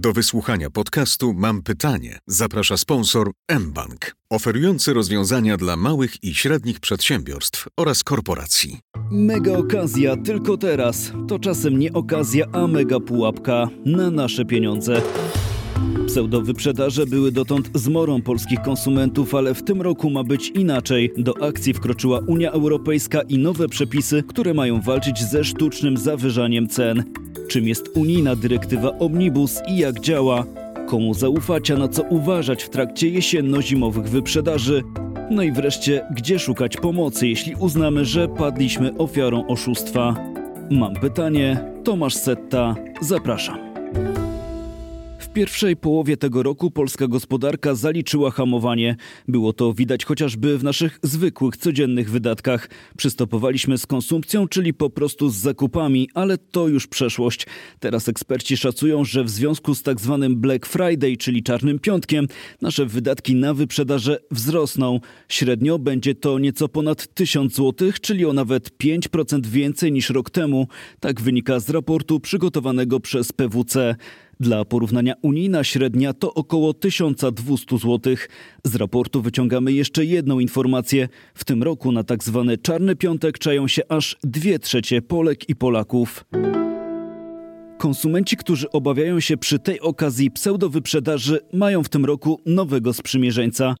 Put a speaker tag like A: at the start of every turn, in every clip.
A: Do wysłuchania podcastu Mam pytanie. Zaprasza sponsor mBank, oferujący rozwiązania dla małych i średnich przedsiębiorstw oraz korporacji.
B: Mega okazja tylko teraz. To czasem nie okazja, a mega pułapka na nasze pieniądze. Pseudowyprzedaże były dotąd zmorą polskich konsumentów, ale w tym roku ma być inaczej. Do akcji wkroczyła Unia Europejska i nowe przepisy, które mają walczyć ze sztucznym zawyżaniem cen. Czym jest unijna dyrektywa Omnibus i jak działa? Komu zaufać, a na co uważać w trakcie jesienno-zimowych wyprzedaży? No i wreszcie, gdzie szukać pomocy, jeśli uznamy, że padliśmy ofiarą oszustwa? Mam pytanie, Tomasz Setta, zapraszam. W pierwszej połowie tego roku polska gospodarka zaliczyła hamowanie. Było to widać chociażby w naszych zwykłych, codziennych wydatkach. Przystopowaliśmy z konsumpcją, czyli po prostu z zakupami, ale to już przeszłość. Teraz eksperci szacują, że w związku z tak zwanym Black Friday, czyli czarnym piątkiem, nasze wydatki na wyprzedaże wzrosną. Średnio będzie to nieco ponad 1000 zł, czyli o nawet 5% więcej niż rok temu. Tak wynika z raportu przygotowanego przez PWC. Dla porównania unijna średnia to około 1200 zł. Z raportu wyciągamy jeszcze jedną informację. W tym roku na tak zwany czarny piątek czają się aż dwie trzecie Polek i Polaków. Konsumenci, którzy obawiają się przy tej okazji pseudowyprzedaży, mają w tym roku nowego sprzymierzeńca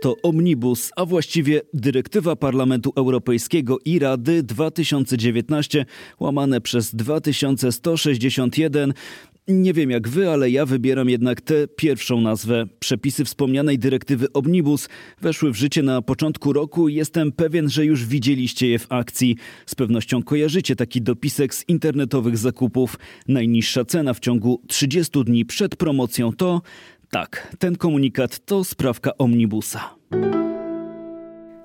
B: to Omnibus, a właściwie Dyrektywa Parlamentu Europejskiego i Rady 2019 łamane przez 2161 nie wiem jak wy, ale ja wybieram jednak tę pierwszą nazwę. Przepisy wspomnianej dyrektywy Omnibus weszły w życie na początku roku i jestem pewien, że już widzieliście je w akcji. Z pewnością kojarzycie taki dopisek z internetowych zakupów. Najniższa cena w ciągu 30 dni przed promocją to... Tak, ten komunikat to sprawka Omnibusa.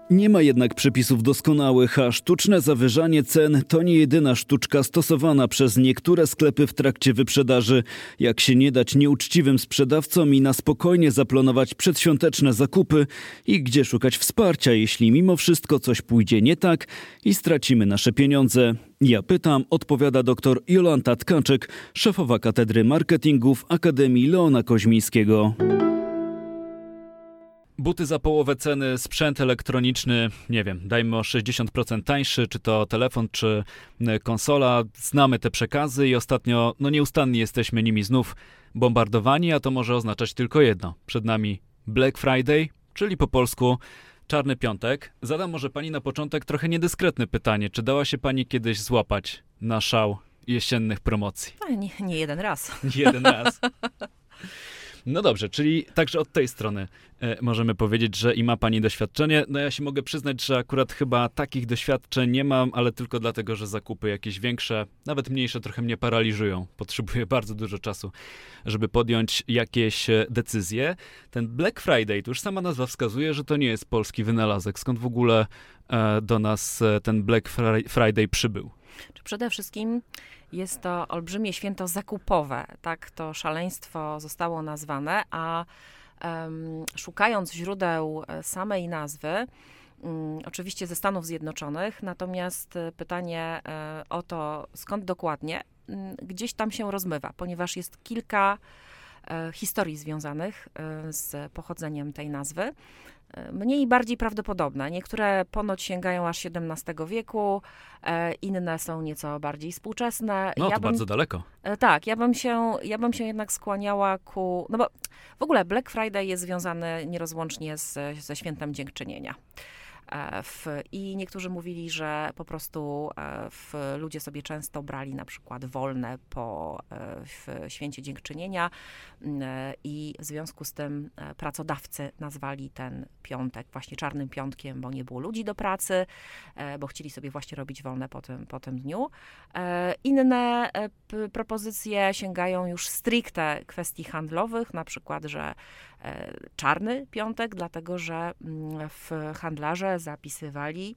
B: Nie ma jednak przepisów doskonałych, a sztuczne zawyżanie cen to nie jedyna sztuczka stosowana przez niektóre sklepy w trakcie wyprzedaży. Jak się nie dać nieuczciwym sprzedawcom i na spokojnie zaplanować przedświąteczne zakupy i gdzie szukać wsparcia, jeśli mimo wszystko coś pójdzie nie tak i stracimy nasze pieniądze. Ja pytam, odpowiada dr Jolanta Tkaczek, szefowa Katedry Marketingu w Akademii Leona Koźmińskiego. Buty za połowę ceny, sprzęt elektroniczny, nie wiem, dajmy o 60% tańszy, czy to telefon, czy e, konsola. Znamy te przekazy i ostatnio, no nieustannie jesteśmy nimi znów bombardowani, a to może oznaczać tylko jedno. Przed nami Black Friday, czyli po polsku Czarny Piątek. Zadam może pani na początek trochę niedyskretne pytanie. Czy dała się pani kiedyś złapać na szał jesiennych promocji?
C: Nie, nie jeden raz.
B: Nie jeden raz. No dobrze, czyli także od tej strony e, możemy powiedzieć, że i ma pani doświadczenie. No ja się mogę przyznać, że akurat chyba takich doświadczeń nie mam, ale tylko dlatego, że zakupy jakieś większe, nawet mniejsze trochę mnie paraliżują. Potrzebuję bardzo dużo czasu, żeby podjąć jakieś e, decyzje. Ten Black Friday, to już sama nazwa wskazuje, że to nie jest polski wynalazek. Skąd w ogóle e, do nas ten Black Friday przybył?
C: Przede wszystkim jest to olbrzymie święto zakupowe, tak to szaleństwo zostało nazwane, a um, szukając źródeł e, samej nazwy, um, oczywiście ze Stanów Zjednoczonych, natomiast e, pytanie um, o to, skąd dokładnie, mm, gdzieś tam się rozmywa, ponieważ jest kilka historii związanych z pochodzeniem tej nazwy mniej i bardziej prawdopodobne. Niektóre ponoć sięgają aż XVII wieku, e, inne są nieco bardziej współczesne.
B: No, ja to bym, bardzo daleko.
C: E, tak, ja bym, się, ja bym się jednak skłaniała ku... No bo w ogóle Black Friday jest związany nierozłącznie z, ze świętem dziękczynienia. E, w, I niektórzy mówili, że po prostu e, w, ludzie sobie często brali na przykład wolne po e, w święcie dziękczynienia i w związku z tym pracodawcy nazwali ten piątek właśnie czarnym piątkiem, bo nie było ludzi do pracy, bo chcieli sobie właśnie robić wolne po tym, po tym dniu. Inne propozycje sięgają już stricte kwestii handlowych, na przykład, że czarny piątek, dlatego że mm, w handlarze zapisywali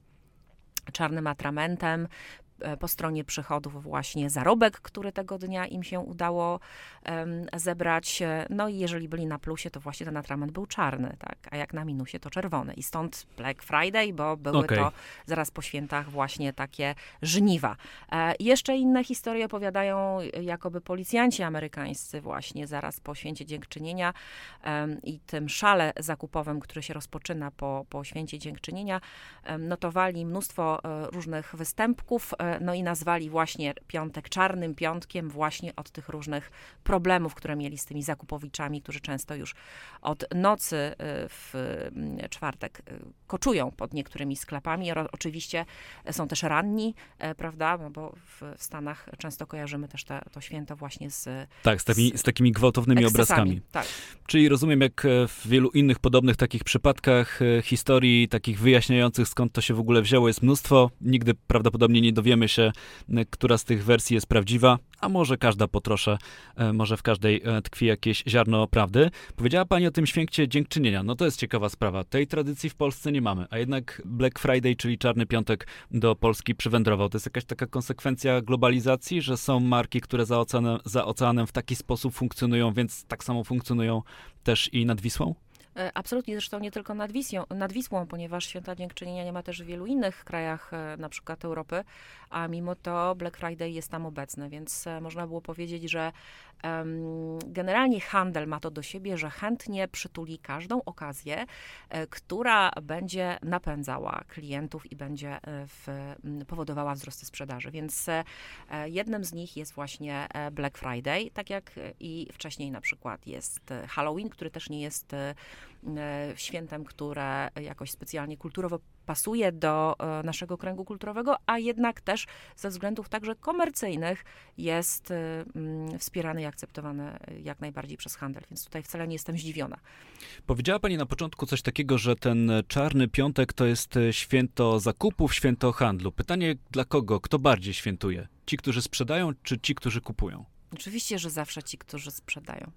C: czarnym atramentem po stronie przychodów właśnie zarobek, który tego dnia im się udało zebrać. No i jeżeli byli na plusie, to właśnie ten atrament był czarny, tak? a jak na minusie, to czerwony. I stąd Black Friday, bo były okay. to zaraz po świętach właśnie takie żniwa. E, jeszcze inne historie opowiadają jakoby policjanci amerykańscy właśnie zaraz po święcie dziękczynienia i tym szale zakupowym, który się rozpoczyna po, po święcie dziękczynienia, notowali mnóstwo e, różnych występków, e, no i nazwali właśnie piątek czarnym piątkiem właśnie od tych różnych problemów, które mieli z tymi zakupowiczami, którzy często już od nocy e, w mm, czwartek koczują pod niektórymi sklepami. Oczywiście są też ranni, prawda, no bo w, w Stanach często kojarzymy też te, to święto właśnie z...
B: Tak, z takimi, z takimi gwałtownymi obrazkami.
C: Tak.
B: Czyli rozumiem, jak w wielu innych podobnych takich przypadkach historii, takich wyjaśniających skąd to się w ogóle wzięło jest mnóstwo. Nigdy prawdopodobnie nie dowiemy się, która z tych wersji jest prawdziwa, a może każda po trosze, e, może w każdej e, tkwi jakieś ziarno prawdy. Powiedziała pani o tym święcie dziękczynienia. No to jest ciekawa sprawa. Tej tradycji w Polsce nie mamy, a jednak Black Friday, czyli Czarny Piątek do Polski przywędrował. To jest jakaś taka konsekwencja globalizacji, że są marki, które za oceanem, za oceanem w taki sposób funkcjonują, więc tak samo funkcjonują też i nad Wisłą?
C: E, absolutnie, zresztą nie tylko nad, Wisją, nad Wisłą, ponieważ Święta Dziękczynienia nie ma też w wielu innych krajach, e, na przykład Europy, a mimo to Black Friday jest tam obecny, więc e, można było powiedzieć, że generalnie handel ma to do siebie, że chętnie przytuli każdą okazję, która będzie napędzała klientów i będzie w, powodowała wzrosty sprzedaży. Więc jednym z nich jest właśnie Black Friday, tak jak i wcześniej na przykład jest Halloween, który też nie jest E, świętem, które jakoś specjalnie kulturowo pasuje do e, naszego kręgu kulturowego, a jednak też ze względów także komercyjnych jest e, mm, wspierany i akceptowany jak najbardziej przez handel, więc tutaj wcale nie jestem zdziwiona.
B: Powiedziała Pani na początku coś takiego, że ten czarny piątek to jest święto zakupów, święto handlu. Pytanie dla kogo? Kto bardziej świętuje? Ci, którzy sprzedają, czy ci, którzy kupują?
C: Oczywiście, że zawsze ci, którzy sprzedają.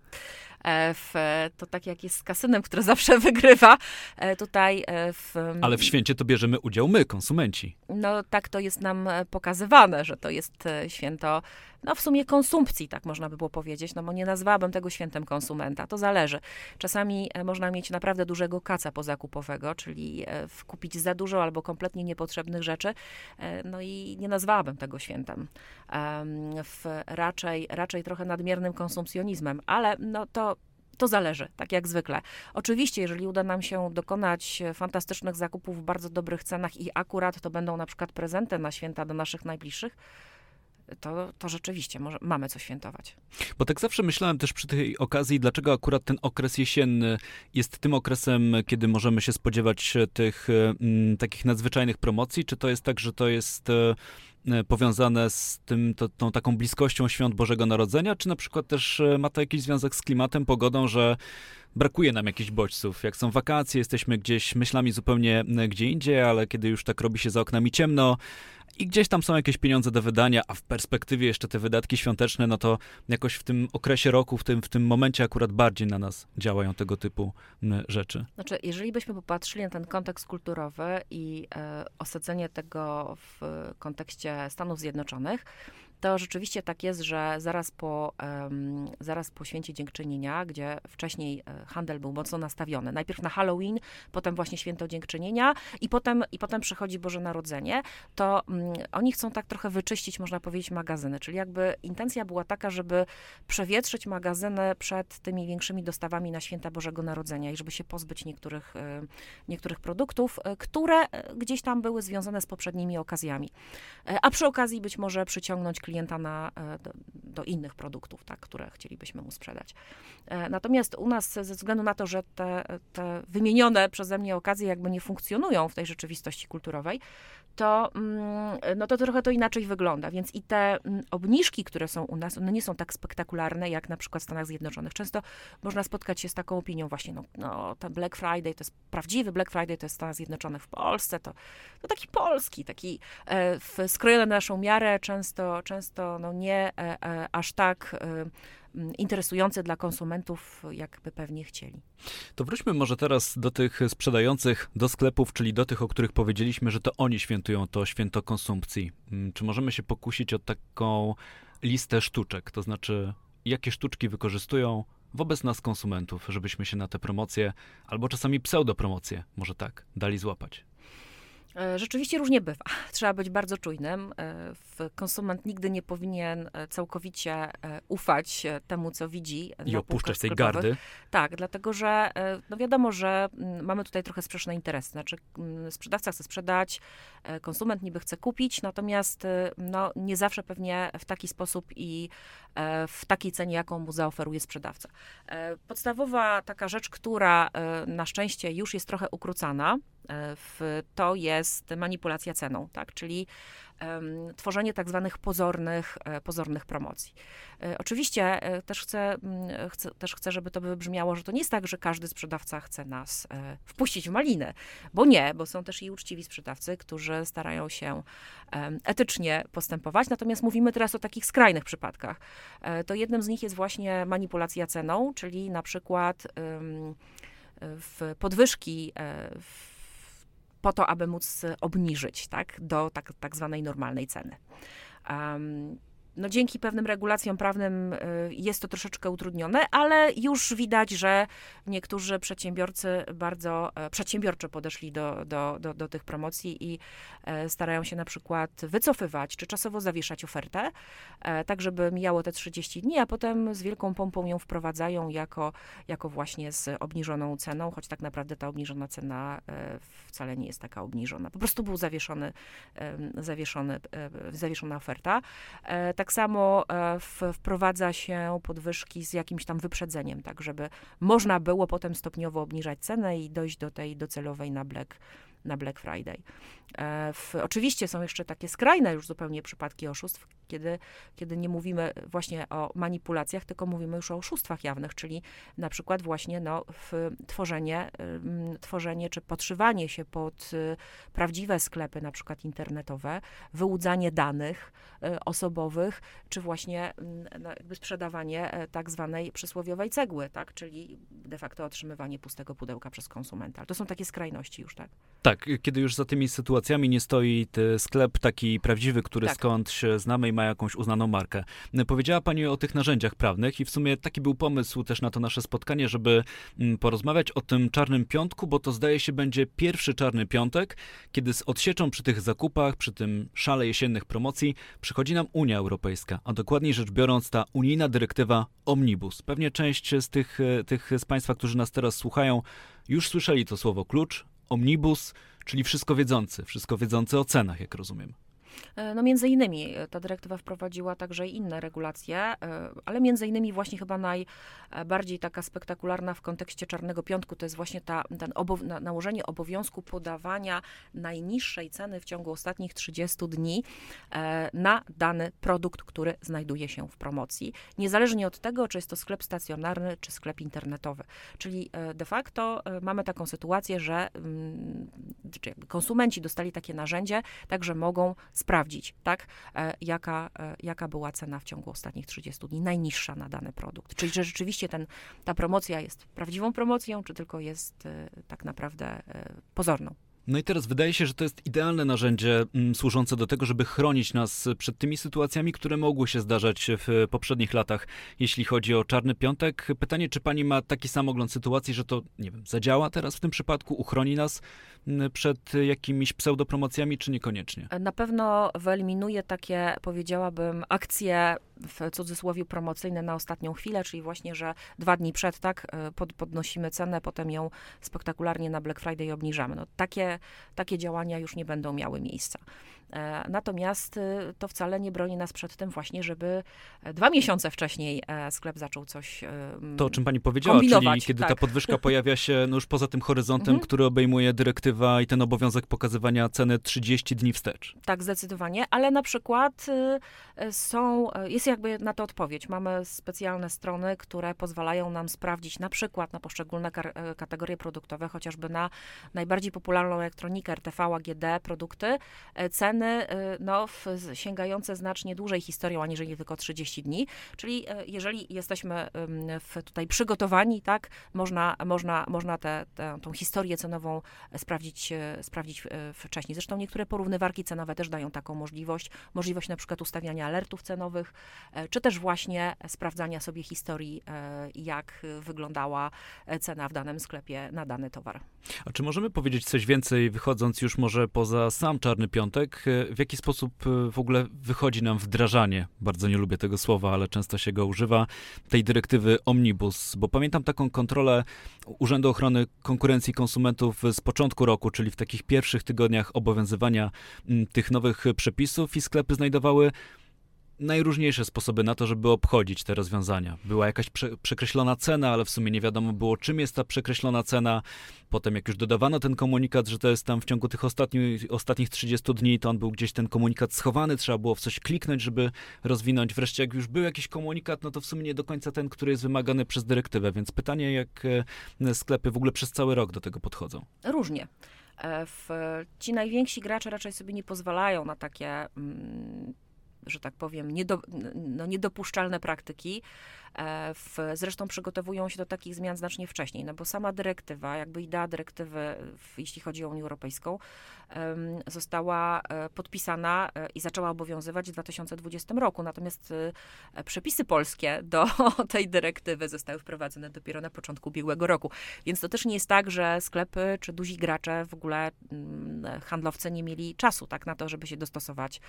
C: E, w, to tak jak jest z kasynem, który zawsze wygrywa. E, tutaj e, w...
B: Ale w święcie to bierzemy udział my, konsumenci.
C: No tak to jest nam pokazywane, że to jest święto no w sumie konsumpcji, tak można by było powiedzieć, no bo nie nazwałabym tego świętem konsumenta, to zależy. Czasami można mieć naprawdę dużego kaca pozakupowego, czyli kupić za dużo albo kompletnie niepotrzebnych rzeczy, no i nie nazwałabym tego świętem. W raczej, raczej trochę nadmiernym konsumpcjonizmem, ale no to to zależy, tak jak zwykle. Oczywiście, jeżeli uda nam się dokonać fantastycznych zakupów w bardzo dobrych cenach i akurat to będą na przykład prezenty na święta do naszych najbliższych, to, to rzeczywiście może, mamy co świętować.
B: Bo tak zawsze myślałem też przy tej okazji, dlaczego akurat ten okres jesienny jest tym okresem, kiedy możemy się spodziewać tych m, mm, takich nadzwyczajnych promocji? Czy to jest tak, że to jest e, powiązane z tym, to, tą taką bliskością świąt Bożego Narodzenia, czy na przykład też e, ma to jakiś związek z klimatem, pogodą, że brakuje nam jakichś bodźców. Jak są wakacje, jesteśmy gdzieś myślami zupełnie e, gdzie indziej, ale kiedy już tak robi się za oknami ciemno, i gdzieś tam są jakieś pieniądze do wydania, a w perspektywie jeszcze te wydatki świąteczne, no to jakoś w tym okresie roku, w tym, w tym momencie akurat bardziej na nas działają tego typu rzeczy.
C: Znaczy, jeżeli byśmy popatrzyli na ten kontekst kulturowy i e, osadzenie tego w kontekście Stanów Zjednoczonych, to rzeczywiście tak jest, że zaraz po, um, zaraz po święcie dziękczynienia, gdzie wcześniej e, handel był mocno nastawiony, najpierw na Halloween, potem właśnie święto dziękczynienia i potem, i potem przychodzi Boże Narodzenie, to um, oni chcą tak trochę wyczyścić, można powiedzieć, magazyny, czyli jakby intencja była taka, żeby przewietrzyć magazyny przed tymi większymi dostawami na święta Bożego Narodzenia i żeby się pozbyć niektórych, e, niektórych produktów, e, które gdzieś tam były związane z poprzednimi okazjami. A przy okazji być może przyciągnąć klientów klienta na, e, do, do, innych produktów, tak, które chcielibyśmy mu sprzedać. E, natomiast u nas, ze względu na to, że te, te wymienione przeze mnie okazje jakby nie funkcjonują w tej rzeczywistości kulturowej, to, mm, no to trochę to inaczej wygląda. Więc i te mm, obniżki, które są u nas, one nie są tak spektakularne jak na przykład w Stanach Zjednoczonych. Często można spotkać się z taką opinią właśnie, no, no ten Black Friday to jest prawdziwy Black Friday, to jest Stanach Zjednoczonych w Polsce, to, to taki polski, taki e, skrojony na naszą miarę, często, często no, nie aż tak interesujące dla konsumentów, jakby pewnie chcieli.
B: To wróćmy może teraz do tych sprzedających do sklepów, czyli do tych, o których powiedzieliśmy, że to oni świętują to święto konsumpcji. Mm, czy możemy się pokusić o taką listę sztuczek? To znaczy, jakie sztuczki wykorzystują wobec nas konsumentów, żebyśmy się na te promocje, albo czasami pseudopromocje, może tak, dali złapać?
C: E, rzeczywiście różnie bywa. Trzeba być bardzo czujnym. E, konsument nigdy nie powinien e, całkowicie ufać temu, co widzi.
B: I opuszczać tej gardy.
C: Tak, dlatego że no wiadomo, że mm, mamy tutaj trochę sprzeczne interesy. Znaczy, mm, sprzedawca chce sprzedać, konsument niby chce kupić, natomiast no, nie zawsze pewnie w taki sposób i w takiej cenie, jaką mu zaoferuje sprzedawca. Podstawowa taka rzecz, która na szczęście już jest trochę ukrócana, w, to jest manipulacja ceną, tak? czyli um, tworzenie tak zwanych pozornych, e, pozornych promocji. E, oczywiście e, też chcę, chcę, też chcę, żeby to wybrzmiało, że to nie jest tak, że każdy sprzedawca chce nas wpuścić w malinę, bo nie, bo są też i uczciwi sprzedawcy, którzy starają się etycznie postępować, natomiast mówimy teraz o takich skrajnych przypadkach. To jednym z nich jest właśnie manipulacja ceną, czyli na przykład w podwyżki w po to, aby móc obniżyć tak, do tak, tak zwanej normalnej ceny. Um, no dzięki pewnym regulacjom prawnym y, jest to troszeczkę utrudnione, ale już widać, że niektórzy przedsiębiorcy bardzo e, przedsiębiorczo podeszli do, do, do, do tych promocji i e, starają się na przykład wycofywać czy czasowo zawieszać ofertę, e, tak żeby mijało te 30 dni, a potem z wielką pompą ją wprowadzają jako, jako właśnie z obniżoną ceną, choć tak naprawdę ta obniżona cena wcale nie jest taka obniżona. Po prostu był zawieszony, zawieszony, zawieszona oferta samo e, wprowadza się podwyżki z jakimś tam wyprzedzeniem, tak żeby można było potem stopniowo obniżać cenę i dojść do tej docelowej na Black na Black Friday. E, w, oczywiście są jeszcze takie skrajne już zupełnie przypadki oszustw, kiedy, kiedy nie mówimy właśnie o manipulacjach, tylko mówimy już o oszustwach jawnych, czyli na przykład właśnie no, tworzenie, tworzenie czy podszywanie się pod y, prawdziwe sklepy, na przykład internetowe, wyłudzanie danych y, osobowych, czy właśnie no, jakby sprzedawanie e, tak zwanej przysłowiowej cegły, tak, czyli de facto otrzymywanie pustego pudełka przez konsumenta. To są takie skrajności już, tak?
B: Tak, kiedy już za tymi sytuacjami nie stoi sklep taki prawdziwy, który tak. skąd się znamy i ma jakąś uznaną markę. Powiedziała Pani o tych narzędziach prawnych i w sumie taki był pomysł też na to nasze spotkanie, żeby mm, porozmawiać o tym czarnym piątku, bo to zdaje się będzie pierwszy czarny piątek, kiedy z odsieczą przy tych zakupach, przy tym szale jesiennych promocji przychodzi nam Unia Europejska, a dokładniej rzecz biorąc ta unijna dyrektywa Omnibus. Pewnie część z tych, e, tych z Państwa, którzy nas teraz słuchają, już słyszeli to słowo klucz, omnibus, czyli wszystko wiedzący, wszystko wiedzący o cenach, jak rozumiem.
C: E, no między innymi e, ta dyrektywa wprowadziła także inne regulacje, e, ale między innymi właśnie chyba najbardziej taka spektakularna w kontekście Czarnego Piątku to jest właśnie ta, ten obow nałożenie obowiązku podawania najniższej ceny w ciągu ostatnich 30 dni na dany produkt, który znajduje się w promocji, niezależnie od tego, czy jest to sklep stacjonarny, czy sklep internetowy. Czyli de facto mamy taką sytuację, że mm, konsumenci dostali takie narzędzie, także mogą sprawdzić, tak, e, jaka, e, jaka była cena w ciągu ostatnich 30 dni, najniższa na dany produkt. Czyli, że rzeczywiście ten, ta promocja jest prawdziwą promocją, czy tylko jest e, tak naprawdę pozorną.
B: No i teraz wydaje się, że to jest idealne narzędzie mm, służące do tego, żeby chronić nas przed tymi sytuacjami, które mogły się zdarzać w poprzednich latach, jeśli chodzi o Czarny Piątek. Pytanie, czy pani ma taki sam ogląd sytuacji, że to, nie wiem, zadziała teraz w tym przypadku, uchroni nas przed jakimiś pseudopromocjami, czy niekoniecznie?
C: Na pewno wyeliminuje takie, powiedziałabym, akcje w cudzysłowie promocyjne na ostatnią chwilę, czyli właśnie, że dwa dni przed, tak, e, pod, podnosimy cenę, potem ją spektakularnie na Black Friday obniżamy. No, takie, takie działania już nie będą miały miejsca. E, natomiast y, to wcale nie broni nas przed tym właśnie, żeby e, dwa miesiące wcześniej e, sklep zaczął coś
B: To, o czym pani powiedziała, czyli kiedy tak. ta podwyżka pojawia się no już poza tym horyzontem, mhm. który obejmuje dyrektywa i ten obowiązek pokazywania ceny 30 dni wstecz.
C: Tak, zdecydowanie, ale na przykład y, są, jest jakby na to odpowiedź. Mamy specjalne strony, które pozwalają nam sprawdzić na przykład na poszczególne kategorie produktowe, chociażby na najbardziej popularną elektronikę RTV, AGD, produkty, ceny ceny no, sięgające znacznie dłużej historią, aniżeli tylko 30 dni. Czyli jeżeli jesteśmy w, tutaj przygotowani, tak, można, można, można tę historię cenową sprawdzić, sprawdzić wcześniej. Zresztą niektóre porównywarki cenowe też dają taką możliwość. Możliwość na przykład ustawiania alertów cenowych, czy też właśnie sprawdzania sobie historii, jak wyglądała cena w danym sklepie na dany towar.
B: A czy możemy powiedzieć coś więcej, wychodząc już może poza sam Czarny Piątek, w jaki sposób e, w ogóle wychodzi nam wdrażanie, bardzo nie lubię tego słowa, ale często się go używa, tej dyrektywy Omnibus, bo pamiętam taką kontrolę Urzędu Ochrony Konkurencji Konsumentów z początku roku, czyli w takich pierwszych tygodniach obowiązywania tych nowych przepisów i sklepy znajdowały najróżniejsze sposoby na to, żeby obchodzić te rozwiązania. Była jakaś prze, przekreślona cena, ale w sumie nie wiadomo było, czym jest ta przekreślona cena. Potem, jak już dodawano ten komunikat, że to jest tam w ciągu tych ostatni, ostatnich 30 dni, to on był gdzieś ten komunikat schowany, trzeba było w coś kliknąć, żeby rozwinąć. Wreszcie, jak już był jakiś komunikat, no to w sumie nie do końca ten, który jest wymagany przez dyrektywę. Więc pytanie, jak e, sklepy w ogóle przez cały rok do tego podchodzą?
C: Różnie. E, w, ci najwięksi gracze raczej sobie nie pozwalają na takie. Mm, że tak powiem, niedo, no, niedopuszczalne praktyki. E, w, zresztą przygotowują się do takich zmian znacznie wcześniej, no bo sama dyrektywa, jakby idea dyrektywy, jeśli chodzi o Unię Europejską, została e, podpisana e, i zaczęła obowiązywać w 2020 roku. Natomiast przepisy polskie do tej dyrektywy zostały wprowadzone dopiero na początku ubiegłego roku. Więc to też nie jest tak, że sklepy czy duzi gracze, w ogóle mm, handlowcy nie mieli czasu tak na to, żeby się dostosować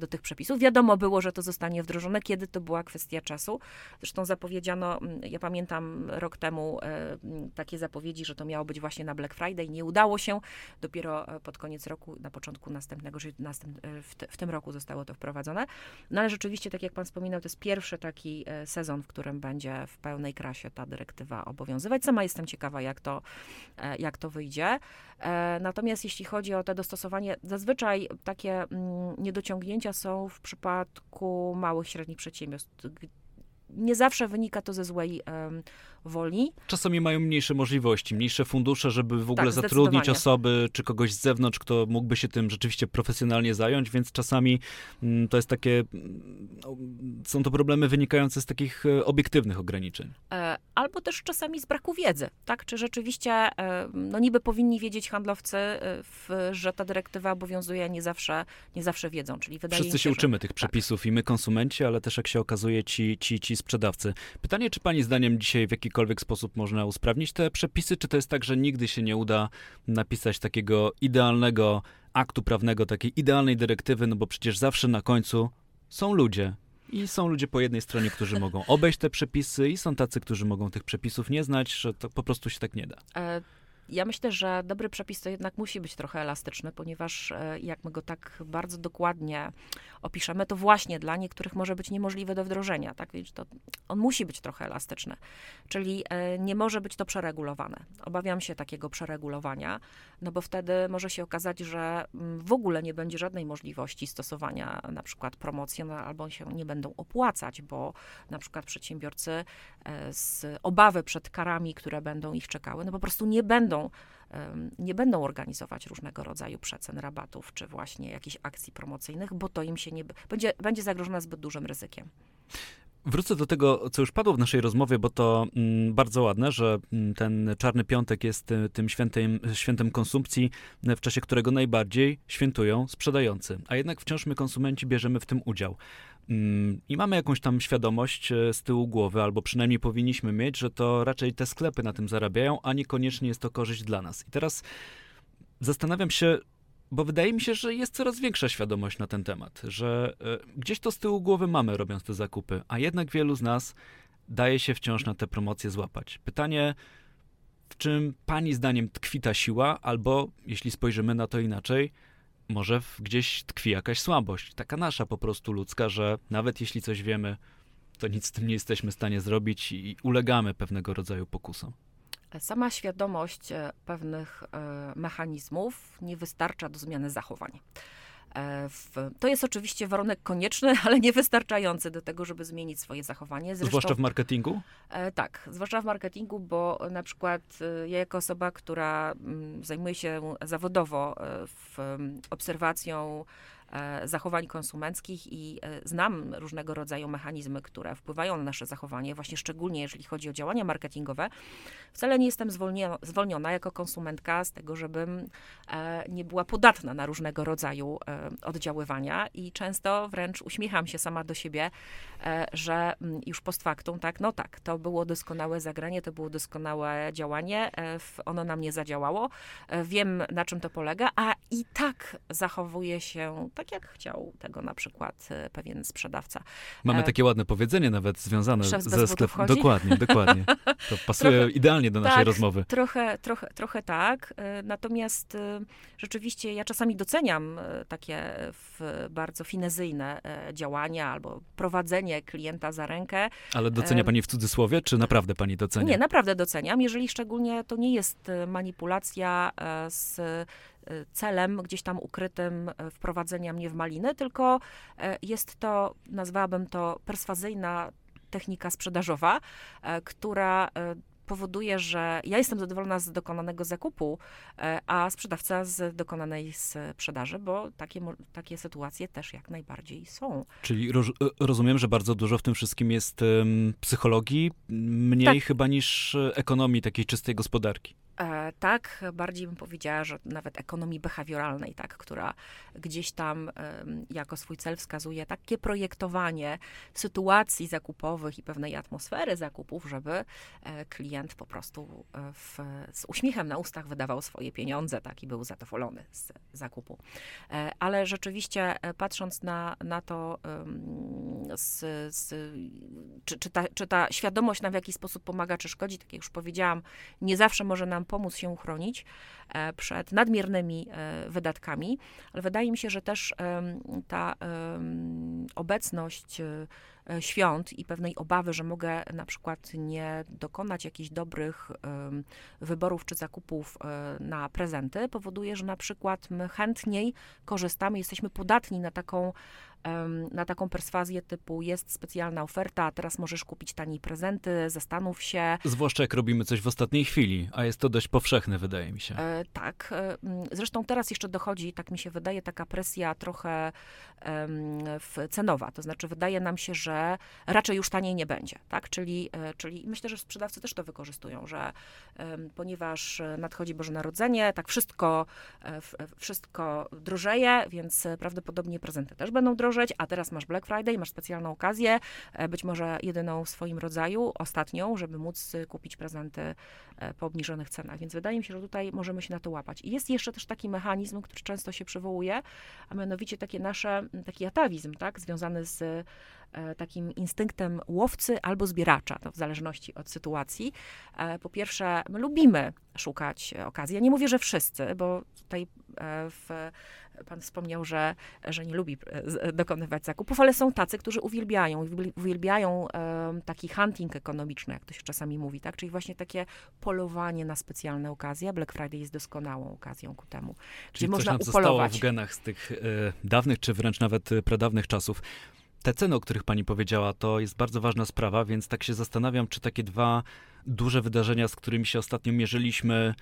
C: do tych przepisów. Wiadomo było, że to zostanie wdrożone, kiedy to była kwestia czasu. Zresztą Zresztą zapowiedziano, mm, ja pamiętam rok temu e, mm, takie zapowiedzi, że to miało być właśnie na Black Friday. Nie udało się. Dopiero e, pod koniec roku, na początku następnego, e, w, te, tym roku zostało to wprowadzone. No ale rzeczywiście, tak jak pan wspominał, to jest pierwszy taki sezon, w którym będzie w pełnej krasie ta dyrektywa obowiązywać. Sama jestem ciekawa, jak to, jak to wyjdzie. Natomiast jeśli chodzi o to dostosowanie, zazwyczaj takie mm, niedociągnięcia są w przypadku małych średnich przedsiębiorstw, nie zawsze wynika to ze złej um, woli.
B: Czasami mają mniejsze możliwości, mniejsze fundusze, żeby w ogóle tak, zatrudnić osoby, czy kogoś z zewnątrz, kto mógłby się tym rzeczywiście profesjonalnie zająć, więc czasami mm, to jest takie, no, są to problemy wynikające z takich e, obiektywnych ograniczeń.
C: E, albo też czasami z braku wiedzy, tak? Czy rzeczywiście, e, no niby powinni wiedzieć handlowcy, w, że ta dyrektywa obowiązuje, nie zawsze, nie zawsze wiedzą, czyli wydaje
B: Wszyscy się, się uczymy tych tak. przepisów tak. i my konsumenci, ale też jak się okazuje ci, ci, ci sprzedawcy. Pytanie, czy pani zdaniem dzisiaj w jakikolwiek sposób można usprawnić te przepisy, czy to jest tak, że nigdy się nie uda napisać takiego idealnego aktu prawnego, takiej idealnej dyrektywy, no bo przecież zawsze na końcu są ludzie, i są ludzie po jednej stronie, którzy mogą obejść te przepisy, i są tacy, którzy mogą tych przepisów nie znać, że to po prostu się tak nie da.
C: Ja myślę, że dobry przepis to jednak musi być trochę elastyczny, ponieważ e, jak my go tak bardzo dokładnie opiszemy, to właśnie dla niektórych może być niemożliwe do wdrożenia, tak? Więc to on musi być trochę elastyczny, czyli e, nie może być to przeregulowane. Obawiam się takiego przeregulowania, no bo wtedy może się okazać, że mm, w ogóle nie będzie żadnej możliwości stosowania na przykład promocji, no, albo się nie będą opłacać, bo na przykład przedsiębiorcy e, z obawy przed karami, które będą ich czekały, no po prostu nie będą nie będą organizować różnego rodzaju przecen, rabatów, czy właśnie jakichś akcji promocyjnych, bo to im się nie będzie, będzie zagrożone zbyt dużym ryzykiem.
B: Wrócę do tego, co już padło w naszej rozmowie, bo to mm, bardzo ładne, że mm, ten czarny piątek jest y, tym świętym, świętem konsumpcji, w czasie którego najbardziej świętują sprzedający. A jednak wciąż my, konsumenci, bierzemy w tym udział. Mm, I mamy jakąś tam świadomość e, z tyłu głowy, albo przynajmniej powinniśmy mieć, że to raczej te sklepy na tym zarabiają, a niekoniecznie jest to korzyść dla nas. I teraz zastanawiam się, bo wydaje mi się, że jest coraz większa świadomość na ten temat, że e, gdzieś to z tyłu głowy mamy, robiąc te zakupy, a jednak wielu z nas daje się wciąż na te promocje złapać. Pytanie, w czym pani zdaniem tkwi ta siła, albo jeśli spojrzymy na to inaczej, może gdzieś tkwi jakaś słabość, taka nasza po prostu ludzka, że nawet jeśli coś wiemy, to nic z tym nie jesteśmy w stanie zrobić i ulegamy pewnego rodzaju pokusom.
C: Sama świadomość e, pewnych e, mechanizmów nie wystarcza do zmiany zachowań. E, w, to jest oczywiście warunek konieczny, ale niewystarczający do tego, żeby zmienić swoje zachowanie.
B: Zresztą, zwłaszcza w marketingu?
C: E, tak, zwłaszcza w marketingu, bo na przykład e, ja jako osoba, która mm, zajmuje się zawodowo w, obserwacją zachowań konsumenckich i znam różnego rodzaju mechanizmy, które wpływają na nasze zachowanie, właśnie szczególnie jeżeli chodzi o działania marketingowe. Wcale nie jestem zwolniona, jako konsumentka z tego, żebym nie była podatna na różnego rodzaju oddziaływania i często wręcz uśmiecham się sama do siebie, że mm, już post factum, tak, no tak, to było doskonałe zagranie, to było doskonałe działanie, ono na mnie zadziałało, wiem na czym to polega, a i tak zachowuje się tak, jak chciał tego na przykład e, pewien sprzedawca.
B: Mamy e, takie ładne powiedzenie nawet związane
C: ze
B: sklepem. Dokładnie, dokładnie. To pasuje trochę, idealnie do naszej
C: tak,
B: rozmowy.
C: Trochę, trochę, trochę tak. E, natomiast rzeczywiście ja czasami doceniam takie bardzo finezyjne działania albo prowadzenie klienta za rękę.
B: Ale docenia pani w cudzysłowie, czy naprawdę pani docenia?
C: Nie, naprawdę doceniam, jeżeli szczególnie to nie jest manipulacja z celem gdzieś tam ukrytym y, wprowadzenia mnie w maliny, tylko y, jest to, nazwałabym to perswazyjna technika sprzedażowa, która powoduje, że ja jestem zadowolona z dokonanego zakupu, a sprzedawca z dokonanej sprzedaży, bo takie, takie sytuacje też jak najbardziej są.
B: Czyli roz, rozumiem, że bardzo dużo w tym wszystkim jest um, psychologii, mniej tak. chyba niż ekonomii takiej czystej gospodarki.
C: E, tak, bardziej bym powiedziała, że nawet ekonomii behawioralnej, tak, która gdzieś tam jako swój cel wskazuje takie projektowanie sytuacji zakupowych i pewnej atmosfery zakupów, żeby e, klient po prostu e, w, z uśmiechem na ustach wydawał swoje pieniądze, tak, i był zadowolony z zakupu. Ale rzeczywiście patrząc na, na to, z, z, czy, czy, ta, czy ta świadomość nam w jakiś sposób pomaga, czy szkodzi, tak jak już powiedziałam, nie zawsze może nam pomóc się uchronić e, przed nadmiernymi e, wydatkami, ale wydaje mi się, że też ta obecność e, świąt i pewnej obawy, że mogę na przykład nie dokonać jakichś dobrych wyborów czy zakupów na prezenty, powoduje, że na przykład my chętniej korzystamy, jesteśmy podatni na taką na taką perswazję typu jest specjalna oferta, teraz możesz kupić taniej prezenty, zastanów się.
B: Zwłaszcza jak robimy coś w ostatniej chwili, a jest to dość powszechne, wydaje mi się. E,
C: tak. E, zresztą teraz jeszcze dochodzi, tak mi się wydaje, taka presja trochę cenowa. To znaczy wydaje nam się, że raczej już taniej nie będzie, tak? Czyli, e, czyli myślę, że sprzedawcy też to wykorzystują, że ponieważ nadchodzi Boże Narodzenie, tak wszystko, wszystko drożeje, więc prawdopodobnie prezenty też będą droższe a teraz masz Black Friday, masz specjalną okazję, e, być może jedyną w swoim rodzaju, ostatnią, żeby móc y, kupić prezenty e, po obniżonych cenach. Więc wydaje mi się, że tutaj możemy się na to łapać. I jest jeszcze też taki mechanizm, który często się przywołuje, a mianowicie takie nasze, taki atawizm, tak, związany z takim instynktem łowcy albo zbieracza, to w zależności od sytuacji. Po pierwsze, my lubimy szukać okazji. Ja nie mówię, że wszyscy, bo tutaj w Pan wspomniał, że, że nie lubi e, dokonywać zakupów, ale są tacy, którzy uwielbiają, uwielbiają taki hunting ekonomiczny, jak to się czasami mówi, tak? Czyli właśnie takie polowanie na specjalne okazje. Black Friday jest doskonałą okazją ku temu,
B: Czyli
C: gdzie można
B: nam
C: upolować.
B: w genach z tych e, dawnych, czy wręcz nawet e, pradawnych czasów. Te ceny, o których pani powiedziała, to jest bardzo ważna sprawa, więc tak się zastanawiam, czy takie dwa duże wydarzenia, z którymi się ostatnio mierzyliśmy,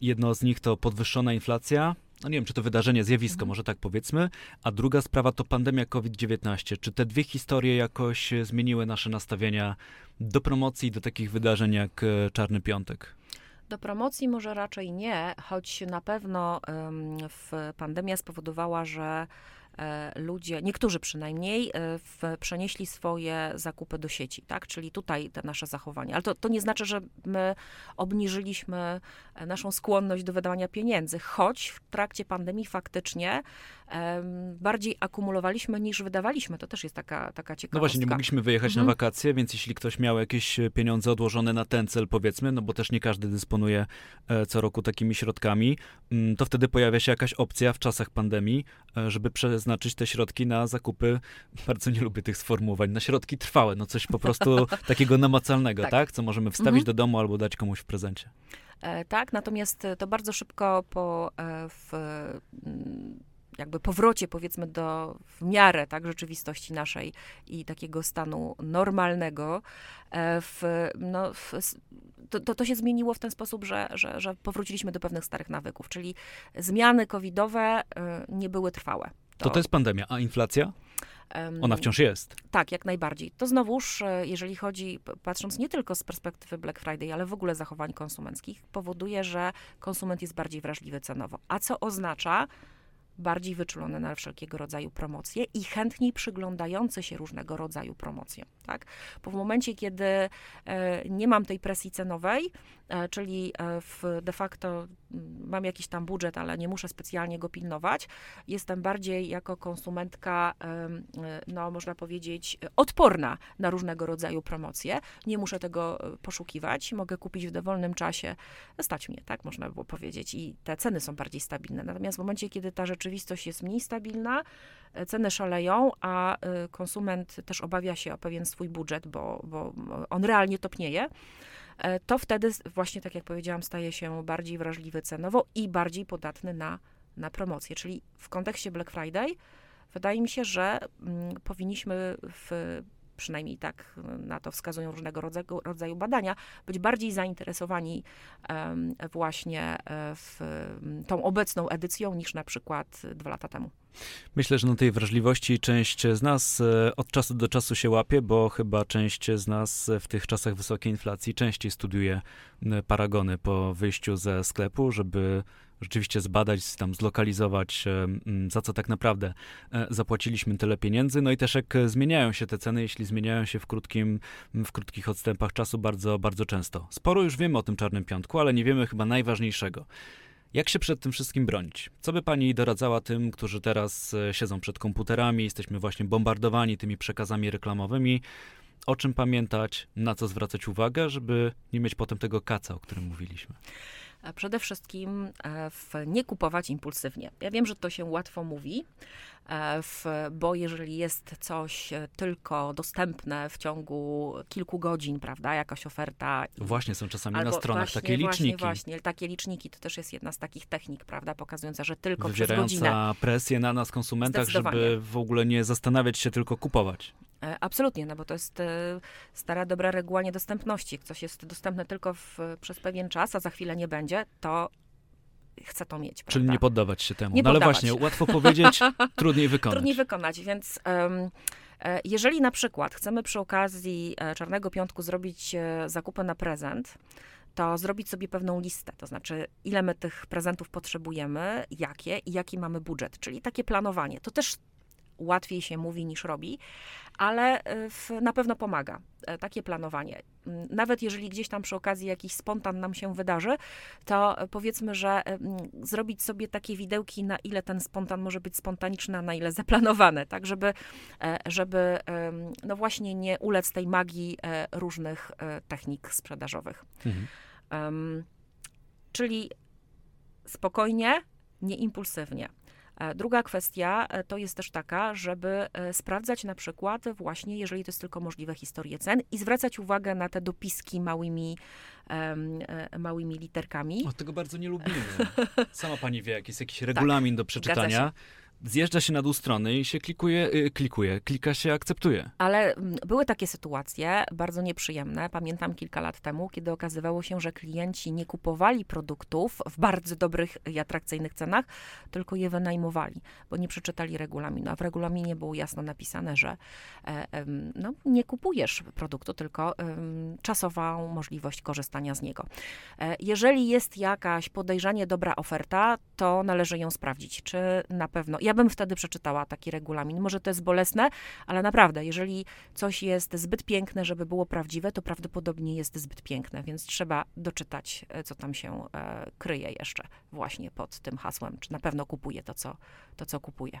B: jedno z nich to podwyższona inflacja, no nie wiem, czy to wydarzenie, zjawisko, mhm. może tak powiedzmy, a druga sprawa to pandemia COVID-19. Czy te dwie historie jakoś zmieniły nasze nastawienia do promocji, do takich wydarzeń jak e, Czarny Piątek?
C: Do promocji może raczej nie, choć na pewno w pandemia spowodowała, że E, ludzie, niektórzy przynajmniej, e, w, przenieśli swoje zakupy do sieci, tak? Czyli tutaj te nasze zachowania. Ale to, to nie znaczy, że my obniżyliśmy e, naszą skłonność do wydawania pieniędzy, choć w trakcie pandemii faktycznie bardziej akumulowaliśmy niż wydawaliśmy. To też jest taka, taka ciekawostka.
B: No właśnie, nie mogliśmy wyjechać mhm. na wakacje, więc jeśli ktoś miał jakieś pieniądze odłożone na ten cel, powiedzmy, no bo też nie każdy dysponuje co roku takimi środkami, mm, to wtedy pojawia się jakaś opcja w czasach pandemii, żeby przez przeznaczyć te środki na zakupy, bardzo nie lubię tych sformułowań, na środki trwałe, no coś po prostu takiego namacalnego, tak. tak? Co możemy wstawić mhm. do domu albo dać komuś w prezencie.
C: E, tak, natomiast to bardzo szybko po e, w, mm, jakby powrocie, powiedzmy, do w miarę tak, rzeczywistości naszej i takiego stanu normalnego, e, w, no, w, to, to, to, się zmieniło w ten sposób, że, że, że powróciliśmy do pewnych starych nawyków, czyli zmiany covidowe nie były trwałe.
B: To to jest pandemia, a inflacja? Ona wciąż jest.
C: Tak, jak najbardziej. To znowuż, e, jeżeli chodzi, patrząc nie tylko z perspektywy Black Friday, ale w ogóle zachowań konsumenckich, powoduje, że konsument jest bardziej wrażliwy cenowo. A co oznacza, bardziej wyczulone na wszelkiego rodzaju promocje i chętniej przyglądające się różnego rodzaju promocjom. Tak? Bo w momencie, kiedy e, nie mam tej presji cenowej, czyli e, de facto mm, mam jakiś tam budżet, ale nie muszę specjalnie go pilnować, jestem bardziej jako konsumentka, no można powiedzieć, odporna na różnego rodzaju promocje. Nie muszę tego poszukiwać, mogę kupić w dowolnym czasie. Stać mnie, tak można było powiedzieć. I te ceny są bardziej stabilne. Natomiast w momencie, kiedy ta rzeczywistość jest mniej stabilna, ceny szaleją, a konsument też obawia się o pewien swój budżet, bo, bo on realnie topnieje, e, to wtedy właśnie, tak jak powiedziałam, staje się bardziej wrażliwy cenowo i bardziej podatny na, na promocję. Czyli w kontekście Black Friday wydaje mi się, że mm, powinniśmy w przynajmniej tak na to wskazują różnego rodzaju, rodzaju badania, być bardziej zainteresowani właśnie e, w tą obecną edycją niż na przykład dwa lata temu.
B: Myślę, że na tej wrażliwości część z nas e, od czasu do czasu się łapie, bo chyba część z nas w tych czasach wysokiej inflacji częściej studiuje paragony po wyjściu ze sklepu, żeby rzeczywiście zbadać, tam zlokalizować, e, za co tak naprawdę e, zapłaciliśmy tyle pieniędzy. No i też jak zmieniają się te ceny, jeśli zmieniają się w, krótkim, w krótkich odstępach czasu bardzo, bardzo często. Sporo już wiemy o tym czarnym piątku, ale nie wiemy chyba najważniejszego. Jak się przed tym wszystkim bronić? Co by pani doradzała tym, którzy teraz e, siedzą przed komputerami, jesteśmy właśnie bombardowani tymi przekazami reklamowymi? O czym pamiętać, na co zwracać uwagę, żeby nie mieć potem tego kaca, o którym mówiliśmy?
C: Przede wszystkim e, w nie kupować impulsywnie. Ja wiem, że to się łatwo mówi, e, w, bo jeżeli jest coś e, tylko dostępne w ciągu kilku godzin, prawda, jakaś oferta.
B: Właśnie, są czasami na stronach właśnie, takie liczniki.
C: Właśnie, właśnie, takie liczniki to też jest jedna z takich technik, prawda, pokazująca, że tylko przez godzinę.
B: presję na nas, konsumentach, żeby w ogóle nie zastanawiać się, tylko kupować.
C: E, absolutnie, no bo to jest e, stara, dobra reguła niedostępności. Coś jest dostępne tylko w, przez pewien czas, a za chwilę nie będzie, to chcę to mieć.
B: Prawda? Czyli nie poddawać się temu.
C: Nie
B: no ale właśnie, łatwo powiedzieć, trudniej wykonać.
C: Trudniej wykonać, więc um, jeżeli na przykład chcemy przy okazji Czarnego Piątku zrobić zakupy na prezent, to zrobić sobie pewną listę, to znaczy ile my tych prezentów potrzebujemy, jakie i jaki mamy budżet, czyli takie planowanie. To też łatwiej się mówi niż robi, ale e, w, na pewno pomaga e, takie planowanie. Mm, nawet jeżeli gdzieś tam przy okazji jakiś spontan nam się wydarzy, to powiedzmy, że zrobić sobie takie widełki, na ile ten spontan może być spontaniczny, a na ile zaplanowane, tak, żeby, e, żeby no właśnie nie ulec tej magii różnych technik sprzedażowych. Mhm. Um, czyli spokojnie, nieimpulsywnie. E, druga kwestia e, to jest też taka, żeby e, sprawdzać na przykład właśnie, jeżeli to jest tylko możliwe, historię cen i zwracać uwagę na te dopiski małymi, małymi literkami.
B: O, tego bardzo nie lubimy. Sama pani wie, jak jest jakiś regulamin tak, do przeczytania zjeżdża się na dół strony i się klikuje, y, klikuje, klika się, akceptuje.
C: Ale mm, były takie sytuacje bardzo nieprzyjemne. Pamiętam kilka lat temu, kiedy okazywało się, że klienci nie kupowali produktów w bardzo dobrych i atrakcyjnych cenach, tylko je wynajmowali, bo nie przeczytali regulaminu. A w regulaminie było jasno napisane, że e, no, nie kupujesz produktu, tylko czasową możliwość korzystania z niego. E, jeżeli jest jakaś podejrzanie dobra oferta, to należy ją sprawdzić, czy na pewno. Ja bym wtedy przeczytała taki regulamin. Może to jest bolesne, ale naprawdę, jeżeli coś jest zbyt piękne, żeby było prawdziwe, to prawdopodobnie jest zbyt piękne, więc trzeba doczytać, e, co tam się e, kryje jeszcze właśnie pod tym hasłem, czy na pewno kupuje to, co, to, co kupuje.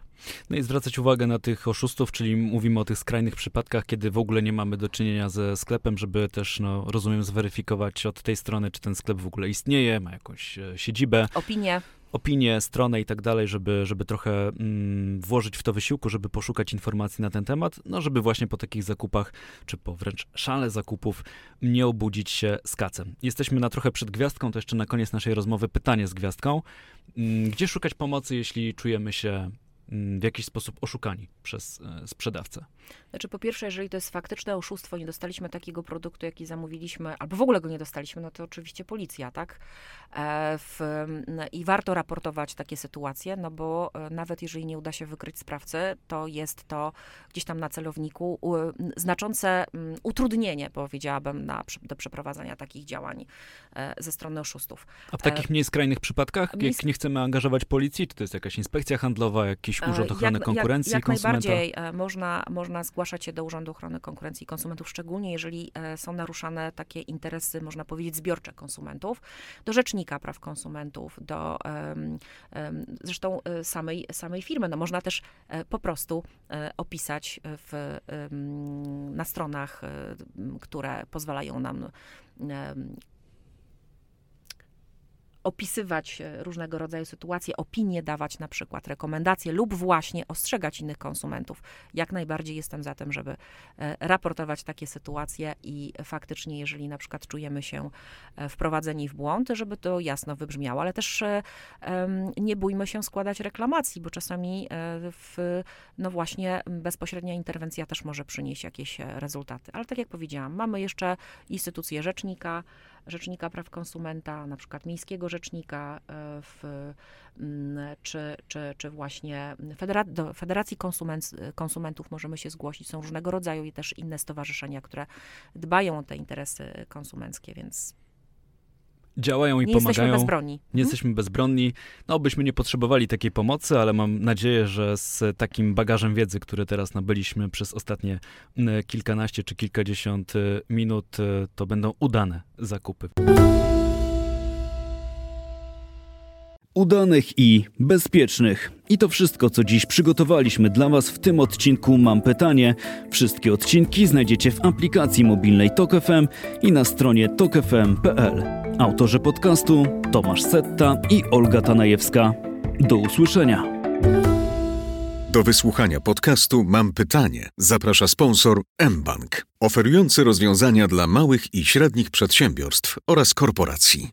B: No i zwracać uwagę na tych oszustów, czyli mówimy o tych skrajnych przypadkach, kiedy w ogóle nie mamy do czynienia ze sklepem, żeby też, no, rozumiem, zweryfikować od tej strony, czy ten sklep w ogóle istnieje, ma jakąś e, siedzibę.
C: Opinię
B: opinię, stronę i tak dalej, żeby, żeby trochę mm, włożyć w to wysiłku, żeby poszukać informacji na ten temat, no żeby właśnie po takich zakupach, czy po wręcz szale zakupów nie obudzić się z kacem. Jesteśmy na trochę przed gwiazdką, to jeszcze na koniec naszej rozmowy pytanie z gwiazdką. Mm, gdzie szukać pomocy, jeśli czujemy się mm, w jakiś sposób oszukani? Przez sprzedawcę?
C: Znaczy, po pierwsze, jeżeli to jest faktyczne oszustwo, nie dostaliśmy takiego produktu, jaki zamówiliśmy, albo w ogóle go nie dostaliśmy, no to oczywiście policja, tak? E, w, I warto raportować takie sytuacje, no bo e, nawet jeżeli nie uda się wykryć sprawcy, to jest to gdzieś tam na celowniku znaczące um, utrudnienie, powiedziałabym, na, do przeprowadzania takich działań e, ze strony oszustów.
B: A w takich mniej skrajnych przypadkach, jak nie chcemy angażować policji, czy to jest jakaś inspekcja handlowa, jakiś urząd ochrony jak, konkurencji
C: jak, jak? Najbardziej można, można zgłaszać się do Urzędu Ochrony Konkurencji i Konsumentów, szczególnie jeżeli są naruszane takie interesy, można powiedzieć, zbiorcze konsumentów, do Rzecznika Praw Konsumentów, do zresztą samej, samej firmy. No, można też po prostu opisać w, na stronach, które pozwalają nam opisywać e, różnego rodzaju sytuacje, opinie dawać na przykład, rekomendacje lub właśnie ostrzegać innych konsumentów. Jak najbardziej jestem za tym, żeby e, raportować takie sytuacje i faktycznie, jeżeli na przykład czujemy się e, wprowadzeni w błąd, żeby to jasno wybrzmiało, ale też nie bójmy się składać reklamacji, bo czasami w, no właśnie bezpośrednia interwencja też może przynieść jakieś rezultaty. Ale tak jak powiedziałam, mamy jeszcze instytucję rzecznika, Rzecznika Praw Konsumenta, na przykład Miejskiego Rzecznika, e, w, mm, czy, czy, czy właśnie Federa do Federacji Konsument Konsumentów możemy się zgłosić. Są różnego rodzaju i też inne stowarzyszenia, które dbają o te interesy konsumenckie, więc
B: działają i
C: nie
B: pomagają.
C: Jesteśmy bezbronni.
B: Nie hmm? jesteśmy bezbronni. No, byśmy nie potrzebowali takiej pomocy, ale mam nadzieję, że z takim bagażem wiedzy, który teraz nabyliśmy przez ostatnie kilkanaście czy kilkadziesiąt y, minut, y, to będą udane zakupy.
D: Udanych i bezpiecznych. I to wszystko, co dziś przygotowaliśmy dla Was w tym odcinku Mam Pytanie. Wszystkie odcinki znajdziecie w aplikacji mobilnej TokFM i na stronie tokefm.pl. Autorzy podcastu Tomasz Setta i Olga Tanajewska. Do usłyszenia.
A: Do wysłuchania podcastu Mam pytanie. Zaprasza sponsor mBank, oferujący rozwiązania dla małych i średnich przedsiębiorstw oraz korporacji.